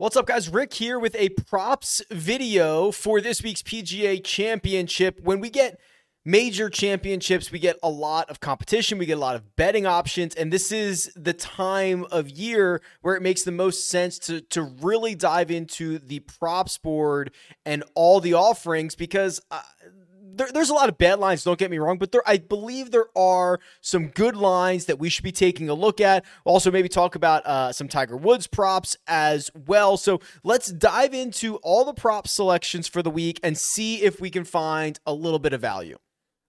What's up, guys? Rick here with a props video for this week's PGA Championship. When we get major championships, we get a lot of competition, we get a lot of betting options, and this is the time of year where it makes the most sense to, to really dive into the props board and all the offerings because. Uh, there, there's a lot of bad lines, don't get me wrong, but there I believe there are some good lines that we should be taking a look at. Also, maybe talk about uh, some Tiger Woods props as well. So let's dive into all the prop selections for the week and see if we can find a little bit of value.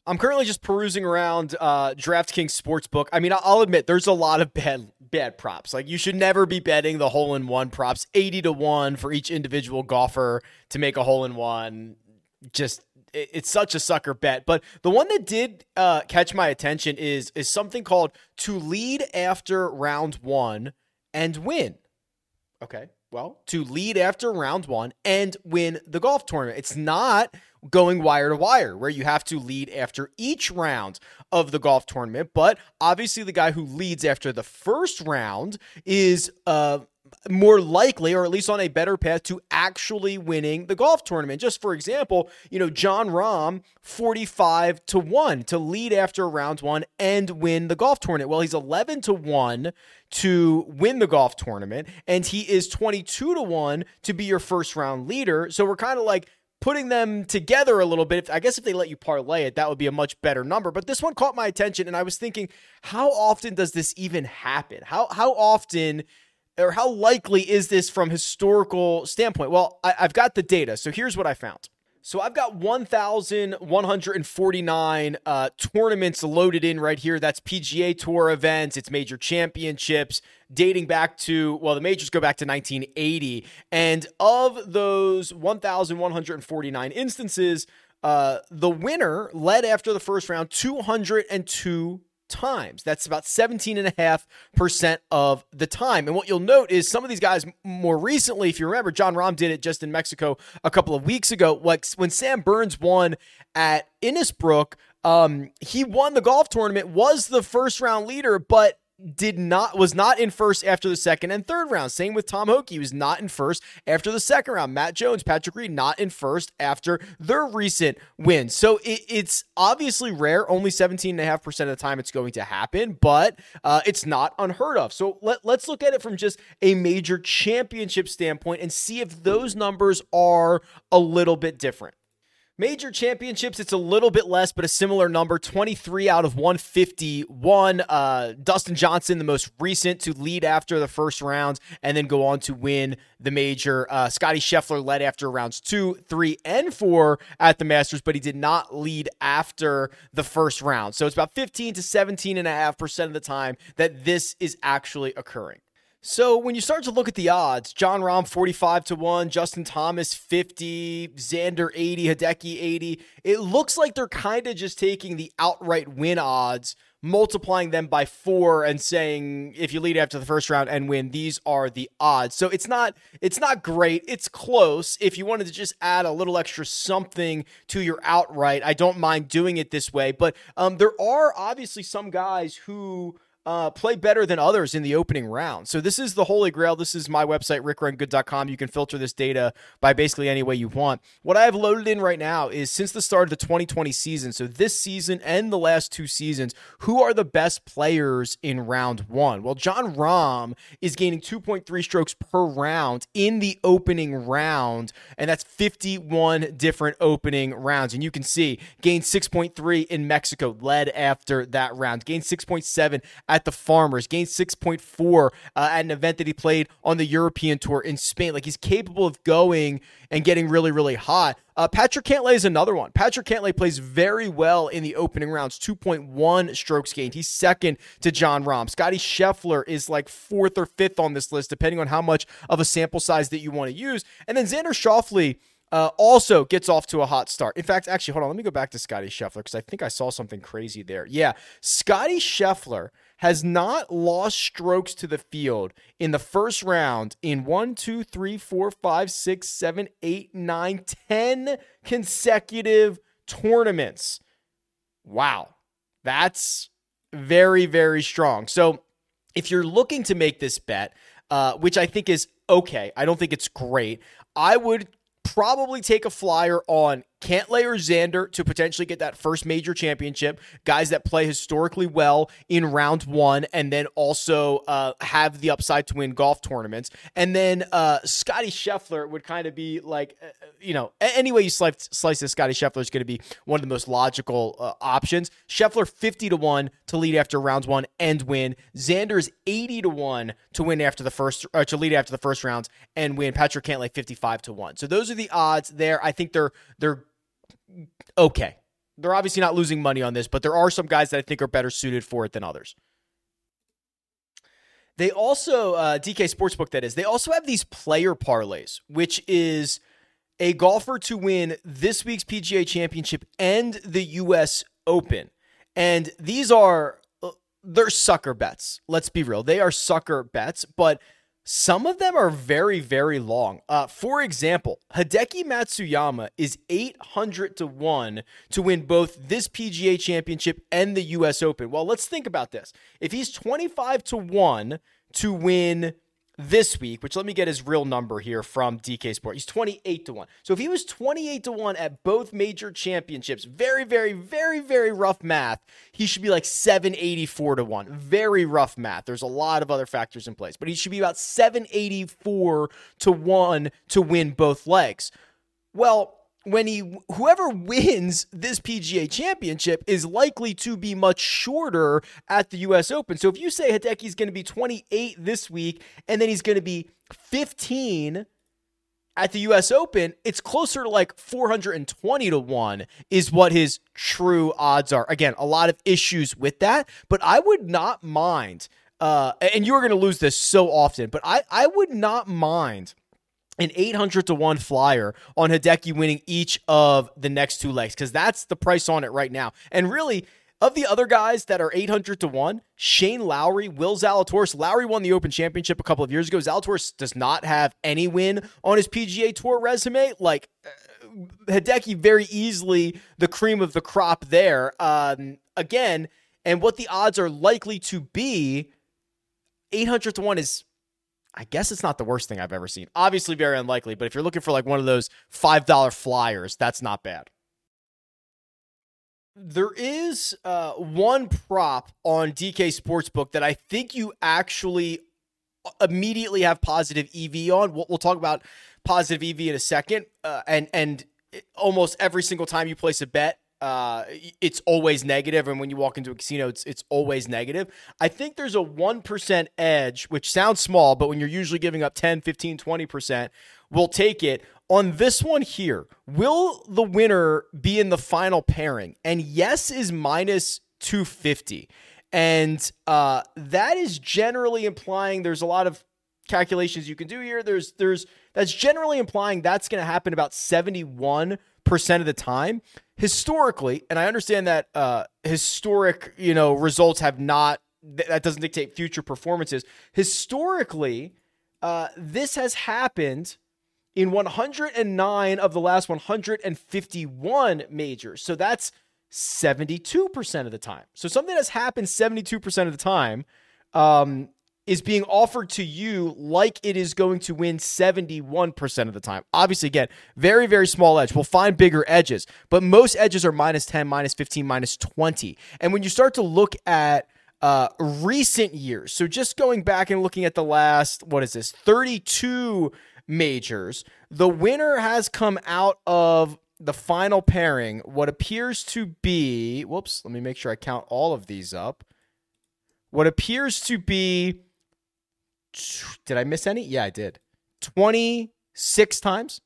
I'm currently just perusing around uh, DraftKings Sportsbook. I mean, I'll admit there's a lot of bad bad props. Like you should never be betting the hole in one props, 80 to 1 for each individual golfer to make a hole in one. Just it's such a sucker bet. But the one that did uh, catch my attention is is something called to lead after round one and win. Okay, well, to lead after round one and win the golf tournament. It's not going wire to wire where you have to lead after each round of the golf tournament, but obviously the guy who leads after the first round is uh more likely, or at least on a better path to actually winning the golf tournament. Just for example, you know, Jon Rahm, 45 to 1 to lead after round one and win the golf tournament. Well, he's 11 to 1 to win the golf tournament, and he is 22 to 1 to be your first round leader. So we're kind of like, putting them together a little bit. I guess if they let you parlay it, that would be a much better number. But this one caught my attention, and I was thinking, how often does this even happen? How how often or how likely is this from historical standpoint? Well, I, have got the data. So here's what I found. So I've got 1,149 uh, tournaments loaded in right here. That's PGA Tour events, it's major championships dating back to, well, the majors go back to 1980. And of those 1,149 instances, uh, the winner led after the first round 202 times. That's about 17.5% of the time. And what you'll note is some of these guys more recently, if you remember, Jon Rahm did it just in Mexico a couple of weeks ago. Like when Sam Burns won at Innisbrook, um, he won the golf tournament, was the first round leader, but did not was not in first after the second and third round. Same with Tom Hoge. He was not in first after the second round. Matt Jones, Patrick Reed, not in first after their recent wins. So it, it's obviously rare. Only 17.5% of the time it's going to happen, but uh, it's not unheard of. So let, let's look at it from just a major championship standpoint and see if those numbers are a little bit different. Major championships, it's a little bit less, but a similar number 23 out of 151. Uh, Dustin Johnson, the most recent to lead after the first round and then go on to win the major. Uh, Scottie Scheffler led after rounds two, three, and four at the Masters, but he did not lead after the first round. So it's about 15 to 17.5% of the time that this is actually occurring. So when you start to look at the odds, Jon Rahm 45 to 1, Justin Thomas 50, Xander 80, Hideki 80, it looks like they're kind of just taking the outright win odds, multiplying them by 4 and saying if you lead after the first round and win, these are the odds. So it's not it's not great, it's close. If you wanted to just add a little extra something to your outright, I don't mind doing it this way, but um, there are obviously some guys who uh, play better than others in the opening round. So this is the holy grail. This is my website, rickrungood.com. You can filter this data by basically any way you want. What I have loaded in right now is since the start of the 2020 season, so this season and the last two seasons, who are the best players in round one? Well, Jon Rahm is gaining 2.3 strokes per round in the opening round, and that's 51 different opening rounds. And you can see gained 6.3 in Mexico, led after that round, gained 6.7 at the Farmers, gained 6.4 uh, at an event that he played on the European Tour in Spain. Like he's capable of going and getting really, really hot. Uh, Patrick Cantlay is another one. Patrick Cantlay plays very well in the opening rounds, 2.1 strokes gained. He's second to Jon Rahm. Scottie Scheffler is like fourth or fifth on this list, depending on how much of a sample size that you want to use. And then Xander Schauffele uh, also gets off to a hot start. In fact, actually, hold on. Let me go back to Scottie Scheffler because I think I saw something crazy there. Yeah, Scottie Scheffler has not lost strokes to the field in the first round in one, two, three, four, five, six, seven, eight, nine, ten consecutive tournaments. Wow. That's very, very strong. So if you're looking to make this bet, uh, which I think is okay. I don't think it's great. I would probably take a flyer on Cantlay or Xander to potentially get that first major championship. Guys that play historically well in round one, and then also uh, have the upside to win golf tournaments. And then uh, Scottie Scheffler would kind of be like, uh, uh you know, any way you slice, slice this, Scottie Scheffler is going to be one of the most logical uh, options. Scheffler fifty to one to lead after round one and win. Xander is eighty to one to win after the first uh, to lead after the first rounds and win. Patrick fifty five to one. So those are the odds there. I think they're they're okay. They're obviously not losing money on this, but there are some guys that I think are better suited for it than others. They also, uh, DK Sportsbook, that is, they also have these player parlays, which is a golfer to win this week's PGA Championship and the U.S. Open. And these are, uh, they're sucker bets. Let's be real. They are sucker bets, but some of them are very, very long. Uh, for example, Hideki Matsuyama is 800 to 1 to win both this PGA championship and the US Open. Well, let's think about this. If he's 25 to 1 to win this week, which let me get his real number here from DK Sport. He's 28 to 1. So if he was 28 to 1 at both major championships, very, very, very, very rough math, he should be like 784 to 1. Very rough math. There's a lot of other factors in place, but he should be about 784 to 1 to win both legs. Well, when he whoever wins this PGA championship is likely to be much shorter at the US Open. So if you say Hideki's going to be 28 this week and then he's going to be 15 at the US Open, it's closer to like 420 to 1 is what his true odds are. Again, a lot of issues with that, but I would not mind uh, and you're going to lose this so often, but I, I would not mind an 800 to 1 flyer on Hideki winning each of the next two legs because that's the price on it right now. And really, of the other guys that are 800 to 1, Shane Lowry, Will Zalatoris. Lowry won the Open Championship a couple of years ago. Zalatoris does not have any win on his PGA Tour resume. Like, uh, Hideki very easily the cream of the crop there. Um, again, and what the odds are likely to be, 800 to 1 is I guess it's not the worst thing I've ever seen. Obviously, very unlikely, but if you're looking for like one of those $5 flyers, that's not bad. There is uh, one prop on DK Sportsbook that I think you actually uh, immediately have positive EV on. We'll, we'll talk about positive EV in a second. Uh, and, and almost every single time you place a bet, uh, it's always negative, and when you walk into a casino, it's it's always negative. I think there's a one percent edge, which sounds small, but when you're usually giving up 10, 15, 20 percent, we'll take it. On this one here, will the winner be in the final pairing? And yes is minus 250. And uh, that is generally implying there's a lot of calculations you can do here. There's there's that's generally implying that's going to happen about 71% of the time historically, and I understand that uh, historic, you know, results have not that doesn't dictate future performances. Historically, uh, this has happened in 109 of the last 151 majors. So that's 72% of the time. So something that's happened 72% of the time um, is being offered to you like it is going to win 71% of the time. Obviously, again, very, very small edge. We'll find bigger edges, but most edges are minus 10, minus 15, minus 20. And when you start to look at uh, recent years, so just going back and looking at the last, what is this, 32 majors, the winner has come out of the final pairing, what appears to be, whoops, let me make sure I count all of these up. What appears to be did I miss any? Yeah, I did. 26 times,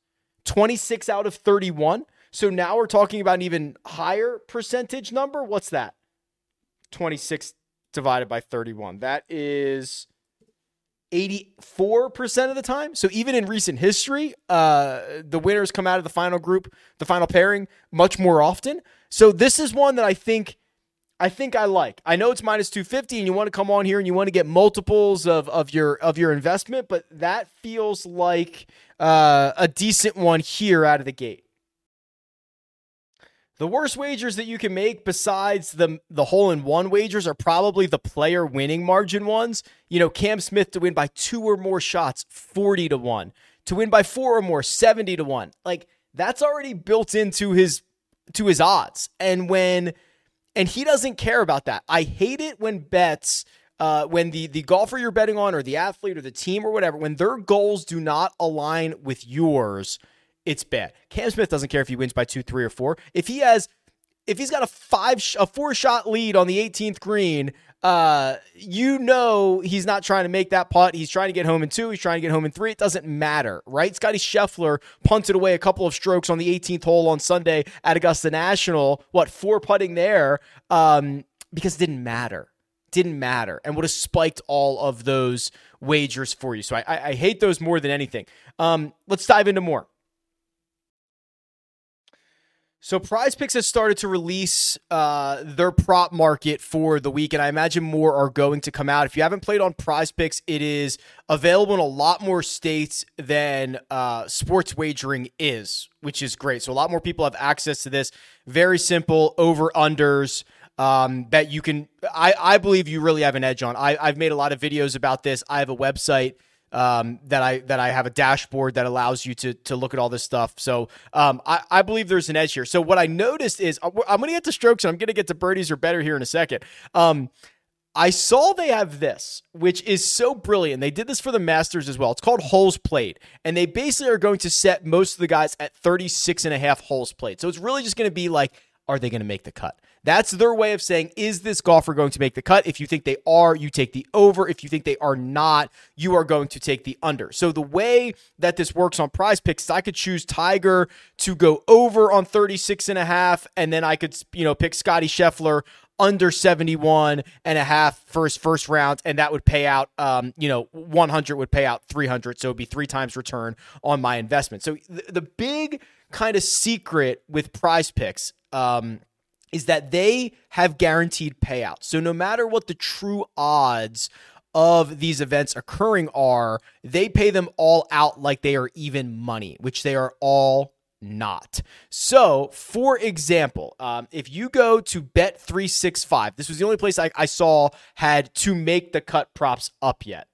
26 out of 31. So now we're talking about an even higher percentage number. What's that? 26 divided by 31. That is 84% of the time. So even in recent history, uh, the winners come out of the final group, the final pairing, much more often. So this is one that I think I think I like. I know it's minus 250 and you want to come on here and you want to get multiples of, of your of your investment, but that feels like uh, a decent one here out of the gate. The worst wagers that you can make besides the the hole in one wagers are probably the player winning margin ones. You know, Cam Smith to win by two or more shots, 40 to 1. To win by four or more, 70 to 1. Like that's already built into his to his odds. And when and he doesn't care about that. I hate it when bets uh, when the the golfer you're betting on or the athlete or the team or whatever when their goals do not align with yours it's bad. Cam Smith doesn't care if he wins by two, three, or four. If he has, if he's got a five, a four shot lead on the 18th green, uh, you know he's not trying to make that putt. He's trying to get home in two. He's trying to get home in three. It doesn't matter, right? Scottie Scheffler punted away a couple of strokes on the 18th hole on Sunday at Augusta National. What four putting there? Um, because it didn't matter. Didn't matter, and would have spiked all of those wagers for you. So I, I, I hate those more than anything. Um, let's dive into more. So Prize Picks has started to release uh, their prop market for the week, and I imagine more are going to come out. If you haven't played on Prize Picks, it is available in a lot more states than uh, sports wagering is, which is great. So a lot more people have access to this. Very simple over unders um, that you can. I I believe you really have an edge on. I I've made a lot of videos about this. I have a website um, that I that I have a dashboard that allows you to to look at all this stuff. So um, I, I believe there's an edge here. So what I noticed is uh, I'm going to get to strokes and I'm going to get to birdies or better here in a second. Um, I saw they have this, which is so brilliant. They did this for the Masters as well. It's called holes played. And they basically are going to set most of the guys at 36 and a half holes played. So it's really just going to be like, are they going to make the cut? That's their way of saying, is this golfer going to make the cut? If you think they are, you take the over. If you think they are not, you are going to take the under. So the way that this works on prize picks I could choose Tiger to go over on 36 and a half, and then I could, you know, pick Scottie Scheffler under 71 and a half first first round and that would pay out um you know 100 would pay out 300 so it'd be three times return on my investment so the, the big kind of secret with prize picks um is that they have guaranteed payouts. So no matter what the true odds of these events occurring are, they pay them all out like they are even money, which they are all not. So, for example, um, if you go to Bet365, this was the only place I, I saw had to make the cut props up yet.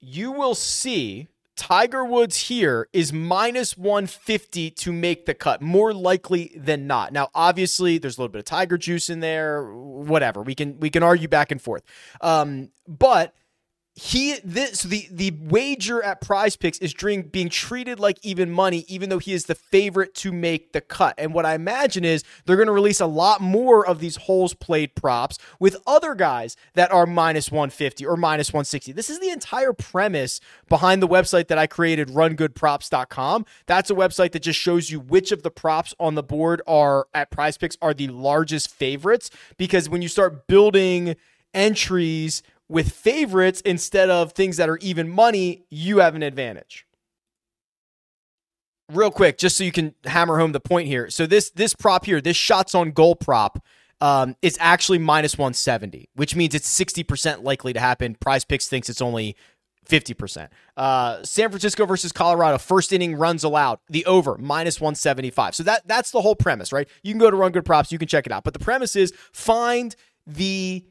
You will see Tiger Woods here is minus 150 to make the cut, more likely than not. Now, obviously, there's a little bit of Tiger juice in there, whatever. We can we can argue back and forth. Um, but he this the the wager at prize picks is being being treated like even money even though he is the favorite to make the cut. And what i imagine is they're going to release a lot more of these holes played props with other guys that are minus 150 or minus 160 this is the entire premise behind the website that i created rungoodprops.com that's a website that just shows you which of the props on the board are at prize picks are the largest favorites. Because when you start building entries with favorites instead of things that are even money, you have an advantage. Real quick, just so you can hammer home the point here. So this this prop here, this shots on goal prop, um, is actually minus 170, which means it's 60% likely to happen. Prize Picks thinks it's only 50%. Uh, San Francisco versus Colorado, first inning runs allowed, the over, minus 175. So that that's the whole premise, right? You can go to Run Good Props, you can check it out. But the premise is find the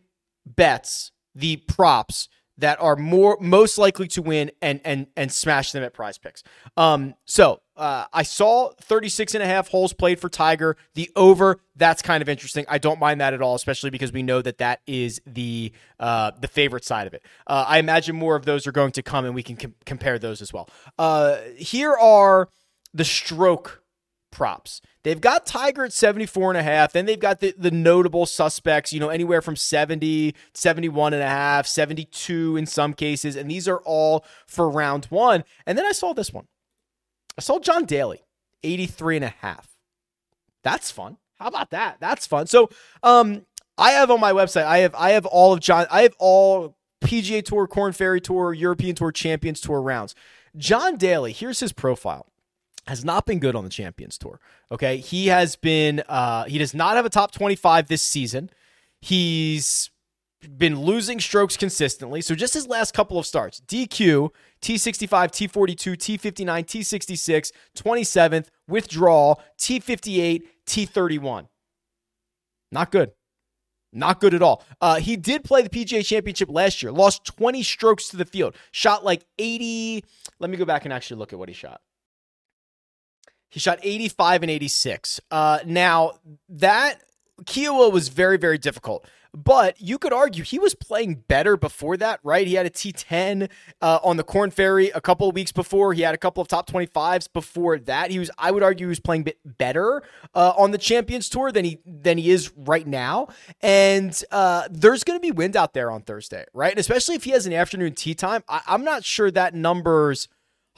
bets the props that are more most likely to win and and and smash them at prize picks. Um so uh, I saw 36 and a half holes played for Tiger. The over, that's kind of interesting. I don't mind that at all, especially because we know that that is the uh, the favorite side of it. Uh, I imagine more of those are going to come, and we can com- compare those as well. Uh, here are the stroke props. They've got Tiger at 74 and a half. Then they've got the, the notable suspects, you know, anywhere from 70, 71 and a half, 72 in some cases. And these are all for round one. And then I saw this one. I saw John Daly, 83 and a half. That's fun. How about that? That's fun. So, um, I have on my website, I have, I have all of John, I have all PGA Tour, Korn Ferry Tour, European Tour, Champions Tour rounds. John Daly, here's his profile has not been good on the Champions Tour. Okay, he has been. Uh, he does not have a top twenty-five this season. He's been losing strokes consistently. So just his last couple of starts DQ, T65, T42, T59, T66, 27th, withdrawal, T58, T31. Not good. Not good at all. Uh, he did play the PGA Championship last year, lost 20 strokes to the field, shot like 80. Let me go back and actually look at what he shot. He shot 85 and 86. Uh, now, that Kiawah was very, very difficult. But you could argue he was playing better before that, right? He had a T10 uh, on the Korn Ferry a couple of weeks before. He had a couple of top 25s before that. He was, I would argue, he was playing bit better uh, on the Champions Tour than he than he is right now. And uh, there's going to be wind out there on Thursday, right? And especially if he has an afternoon tee time, I, I'm not sure that number's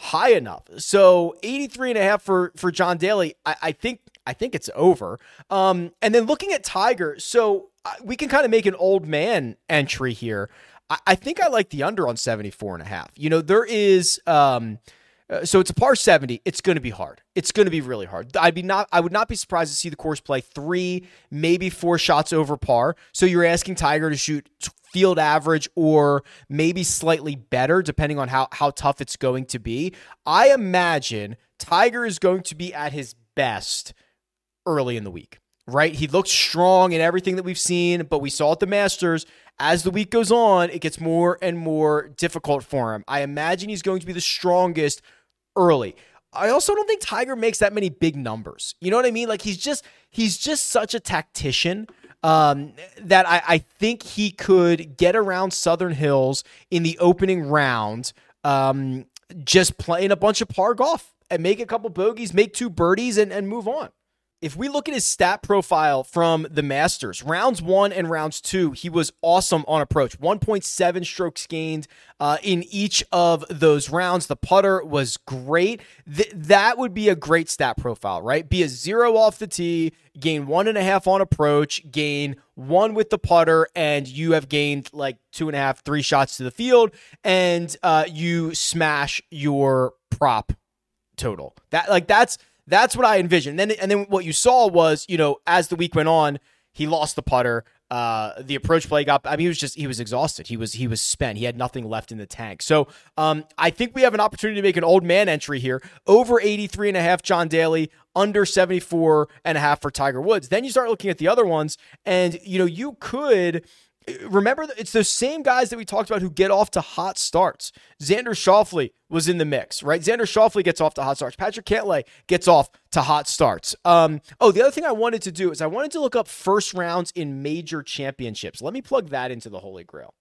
high enough. So 83 and a half for for John Daly, I, I think I think it's over. Um, and then looking at Tiger, so uh, we can kind of make an old man entry here. I, I, think I like the under on 74 and a half. You know, there is um, uh, so it's a par 70. It's going to be hard. It's going to be really hard. I'd be not I would not be surprised to see the course play 3, maybe 4 shots over par. So you're asking Tiger to shoot field average or maybe slightly better depending on how how tough it's going to be. I imagine Tiger is going to be at his best early in the week, right? He looks strong in everything that we've seen, but we saw at the Masters. As the week goes on, it gets more and more difficult for him. I imagine he's going to be the strongest early. I also don't think Tiger makes that many big numbers. You know what I mean? Like he's just he's just such a tactician um, that I, I think he could get around Southern Hills in the opening round, um, just playing a bunch of par golf and make a couple bogeys, make two birdies, and, and move on if we look at his stat profile from the Masters, rounds one and rounds two, he was awesome on approach. 1.7 strokes gained uh, in each of those rounds. The putter was great. Th- that would be a great stat profile, right? Be a zero off the tee, gain one and a half on approach, gain one with the putter, and you have gained like two and a half, three shots to the field, and uh, you smash your prop total. That like that's that's what I envisioned. And then and then what you saw was, you know, as the week went on, he lost the putter. Uh, the approach play got. I mean, he was just he was exhausted. He was he was spent. He had nothing left in the tank. So um, I think we have an opportunity to make an old man entry here. Over 83 and a half, John Daly. Under 74 and a half for Tiger Woods. Then you start looking at the other ones, and you know you could remember it's those same guys that we talked about who get off to hot starts. Xander Schauffele was in the mix, right? Xander Schauffele gets off to hot starts. Patrick Cantlay gets off to hot starts. Um, oh, the other thing I wanted to do is I wanted to look up first rounds in major championships. Let me plug that into the Holy Grail.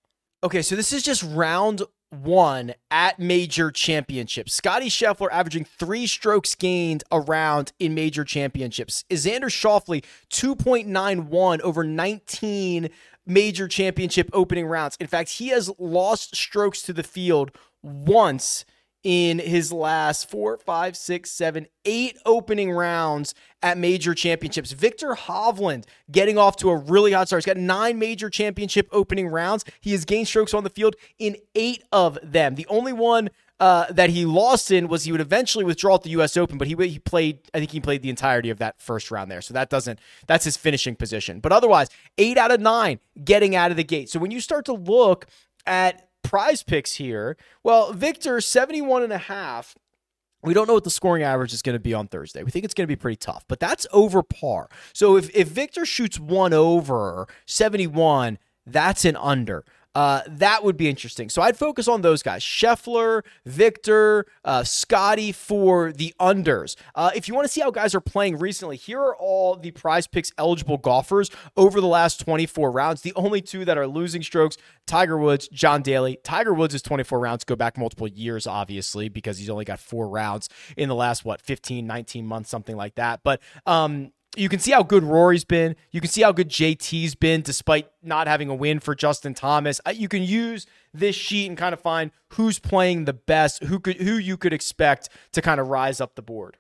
Okay, so this is just round one at major championships. Scottie Scheffler averaging three strokes gained around in major championships. Xander Schauffele 2.91 over 19 major championship opening rounds. In fact, he has lost strokes to the field once in his last four, five, six, seven, eight opening rounds at major championships. Viktor Hovland getting off to a really hot start. He's got nine major championship opening rounds. He has gained strokes on the field in eight of them. The only one uh, that he lost in was he would eventually withdraw at the U.S. Open, but he he played. I think he played the entirety of that first round there, so that doesn't that's his finishing position. But otherwise, eight out of nine getting out of the gate. So when you start to look at prize picks here, well, Viktor 71 and a half. We don't know what the scoring average is going to be on Thursday. We think it's going to be pretty tough, but that's over par. So if, if Viktor shoots one over 71, that's an under. Uh, that would be interesting. So I'd focus on those guys Scheffler, Viktor, uh, Scottie for the unders. Uh, if you want to see how guys are playing recently, here are all the prize picks eligible golfers over the last 24 rounds. The only two that are losing strokes Tiger Woods, John Daly. Tiger Woods' is 24 rounds go back multiple years, obviously, because he's only got four rounds in the last, what, 15, 19 months, something like that. But um, you can see how good Rory's been. You can see how good JT's been despite not having a win for Justin Thomas. Uh, you can use this sheet and kind of find who's playing the best, who could who you could expect to kind of rise up the board.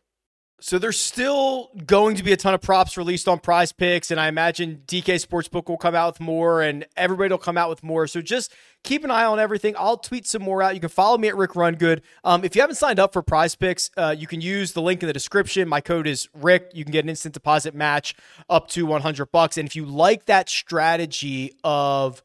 So there's still going to be a ton of props released on prize picks, and I imagine DK Sportsbook will come out with more and everybody will come out with more. So just keep an eye on everything. I'll tweet some more out. You can follow me at Rick Rungood. Um, if you haven't signed up for prize picks, uh, you can use the link in the description. My code is Rick. You can get an instant deposit match up to 100 bucks. And if you like that strategy of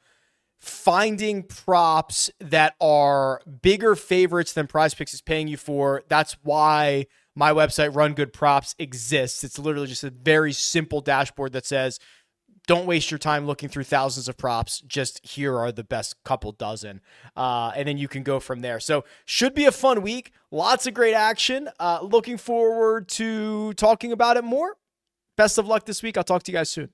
finding props that are bigger favorites than prize picks is paying you for. That's why my website, Run Good Props, exists. It's literally just a very simple dashboard that says, don't waste your time looking through thousands of props. Just here are the best couple dozen. Uh, and then you can go from there. So, should be a fun week. Lots of great action. Uh, looking forward to talking about it more. Best of luck this week. I'll talk to you guys soon.